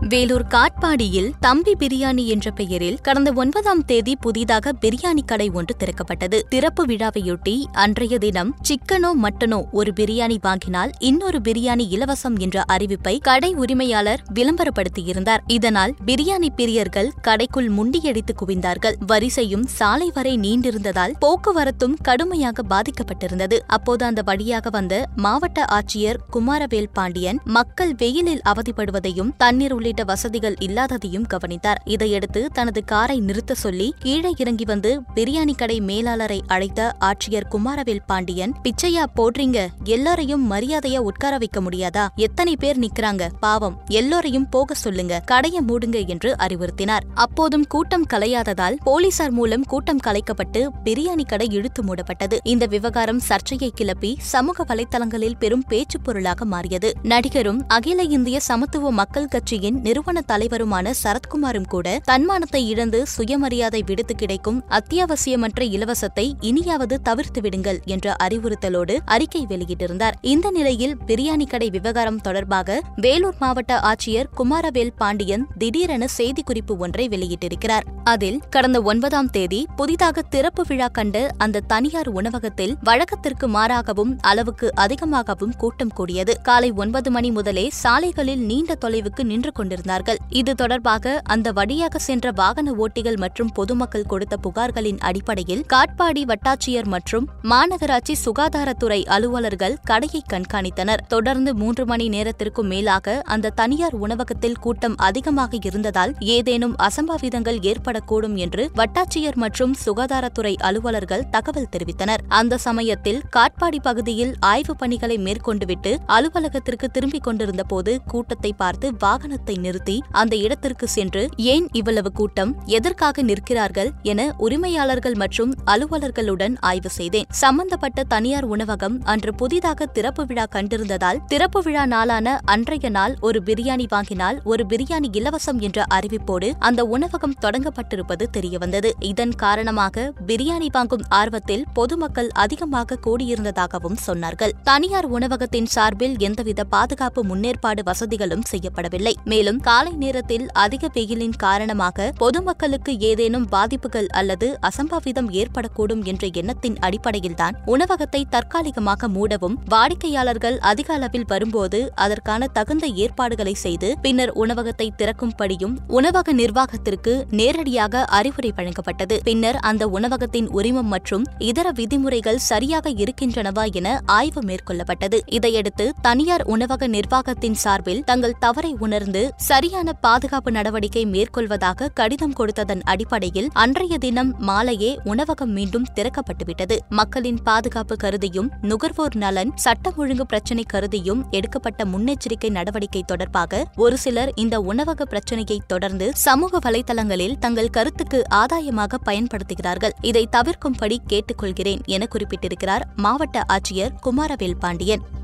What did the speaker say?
வேலூர் காட்பாடியில் தம்பி பிரியாணி என்ற பெயரில் கடந்த ஒன்பதாம் தேதி புதிதாக பிரியாணி கடை ஒன்று திறக்கப்பட்டது. திறப்பு விழாவையொட்டி அன்றைய தினம் சிக்கனோ மட்டனோ ஒரு பிரியாணி வாங்கினால் இன்னொரு பிரியாணி இலவசம் என்ற அறிவிப்பை கடை உரிமையாளர் விளம்பரப்படுத்தியிருந்தார். இதனால் பிரியாணி பிரியர்கள் கடைக்குள் முண்டியடித்து குவிந்தார்கள். வரிசையும் சாலை வரை நீண்டிருந்ததால் போக்குவரத்தும் கடுமையாக பாதிக்கப்பட்டிருந்தது. அப்போது அந்த வழியாக வந்த மாவட்ட ஆட்சியர் குமாரவேல் பாண்டியன் மக்கள் வெயிலில் அவதிப்படுவதையும் தண்ணீர் உள்ளிட்ட வசதிகள் இல்லாததையும் கவனித்தார். இதையடுத்து தனது காரை நிறுத்த சொல்லி கீழே இறங்கி வந்து பிரியாணி கடை மேலாளரை அழைத்த ஆட்சியர் குமாரவேல் பாண்டியன் பிச்சையா போடுறீங்க. எல்லாரையும் மரியாதையா உட்கார வைக்க முடியாதா? எத்தனை பேர் நிக்கிறாங்க? பாவம். எல்லோரையும் போக சொல்லுங்க. கடையை மூடுங்க என்று அறிவுறுத்தினார். அப்போதும் கூட்டம் கலையாததால் போலீசார் மூலம் கூட்டம் கலைக்கப்பட்டு பிரியாணி கடை இழுத்து மூடப்பட்டது. இந்த விவகாரம் சர்ச்சையை கிளப்பி சமூக வலைதளங்களில் பெரும் பேச்சுப் பொருளாக மாறியது. நடிகரும் அகில இந்திய சமத்துவ மக்கள் கட்சியின் நிறுவன தலைவருமான சரத்குமாரும் கூட தன்மானத்தை இழந்து சுயமரியாதை விடுத்து கிடைக்கும் அத்தியாவசியமற்ற இலவசத்தை இனியாவது தவிர்த்து விடுங்கள் என்ற அறிவுறுத்தலோடு அறிக்கை வெளியிட்டிருந்தார். இந்த நிலையில் பிரியாணி கடை விவகாரம் தொடர்பாக வேலூர் மாவட்ட ஆட்சியர் குமாரவேல் பாண்டியன் திடீரென செய்திக்குறிப்பு ஒன்றை வெளியிட்டிருக்கிறார். அதில் கடந்த ஒன்பதாம் தேதி புதிதாக திறப்பு விழா கண்ட அந்த தனியார் உணவகத்தில் வழக்கத்திற்கு மாறாகவும் அளவுக்கு அதிகமாகவும் கூட்டம் கூடியது. காலை ஒன்பது மணி முதலே சாலைகளில் நீண்ட தொலைவுக்கு நின்று கொண்டு கொண்டிருந்தார்கள். இது தொடர்பாக அந்த வழியாக சென்ற வாகன ஓட்டிகள் மற்றும் பொதுமக்கள் கொடுத்த புகார்களின் அடிப்படையில் காட்பாடி வட்டாட்சியர் மற்றும் மாநகராட்சி சுகாதாரத்துறை அலுவலர்கள் கடையை கண்காணித்தனர். தொடர்ந்து மூன்று மணி நேரத்திற்கும் மேலாக அந்த தனியார் உணவகத்தில் கூட்டம் அதிகமாக இருந்ததால் ஏதேனும் அசம்பாவிதங்கள் ஏற்படக்கூடும் என்று வட்டாட்சியர் மற்றும் சுகாதாரத்துறை அலுவலர்கள் தகவல் தெரிவித்தனர். அந்த சமயத்தில் காட்பாடி பகுதியில் ஆய்வுப் பணிகளை மேற்கொண்டுவிட்டு அலுவலகத்திற்கு திரும்பிக் கொண்டிருந்த போது கூட்டத்தை பார்த்து வாகனத்தை நிறுத்தி அந்த இடத்திற்கு சென்று ஏன் இவ்வளவு கூட்டம்? எதற்காக நிற்கிறார்கள்? என உரிமையாளர்கள் மற்றும் அலுவலர்களுடன் ஆய்வு செய்தேன். சம்பந்தப்பட்ட தனியார் உணவகம் அன்று புதிதாக திறப்பு விழா கண்டிருந்ததால் திறப்பு விழா நாளான அன்றைய நாள் ஒரு பிரியாணி வாங்கினால் ஒரு பிரியாணி இலவசம் என்ற அறிவிப்போடு அந்த உணவகம் தொடங்கப்பட்டிருப்பது தெரியவந்தது. இதன் காரணமாக பிரியாணி வாங்கும் ஆர்வத்தில் பொதுமக்கள் அதிகமாக கூடியிருந்ததாகவும் சொன்னார்கள். தனியார் உணவகத்தின் சார்பில் எந்தவித பாதுகாப்பு முன்னேற்பாடு வசதிகளும் செய்யப்படவில்லை. மேலும் மேலும் காலை நேரத்தில் அதிக வெயிலின் காரணமாக பொதுமக்களுக்கு ஏதேனும் பாதிப்புகள் அல்லது அசம்பாவிதம் ஏற்படக்கூடும் என்ற எண்ணத்தின் அடிப்படையில்தான் உணவகத்தை தற்காலிகமாக மூடவும் வாடிக்கையாளர்கள் அதிக அளவில் வரும்போது அதற்கான தகுந்த ஏற்பாடுகளை செய்து பின்னர் உணவகத்தை திறக்கும்படியும் உணவக நிர்வாகத்திற்கு நேரடியாக அறிவுரை வழங்கப்பட்டது. பின்னர் அந்த உணவகத்தின் உரிமம் மற்றும் இதர விதிமுறைகள் சரியாக இருக்கின்றனவா என ஆய்வு மேற்கொள்ளப்பட்டது. இதையடுத்து தனியார் உணவக நிர்வாகத்தின் சார்பில் தங்கள் தவறை உணர்ந்து சரியான பாதுகாப்பு நடவடிக்கை மேற்கொள்வதாக கடிதம் கொடுத்ததன் அடிப்படையில் அன்றைய தினம் மாலையே உணவகம் மீண்டும் திறக்கப்பட்டுவிட்டது. மக்களின் பாதுகாப்பு கருதியும் நுகர்வோர் நலன் சட்டம் ஒழுங்கு பிரச்சினை கருதியும் எடுக்கப்பட்ட முன்னெச்சரிக்கை நடவடிக்கை தொடர்பாக ஒரு சிலர் இந்த உணவக பிரச்சினையை தொடர்ந்து சமூக வலைதளங்களில் தங்கள் கருத்துக்கு ஆதாயமாக பயன்படுத்துகிறார்கள். இதை தவிர்க்கும்படி கேட்டுக்கொள்கிறேன் என குறிப்பிட்டிருக்கிறார் மாவட்ட ஆட்சியர் குமாரவேல் பாண்டியன்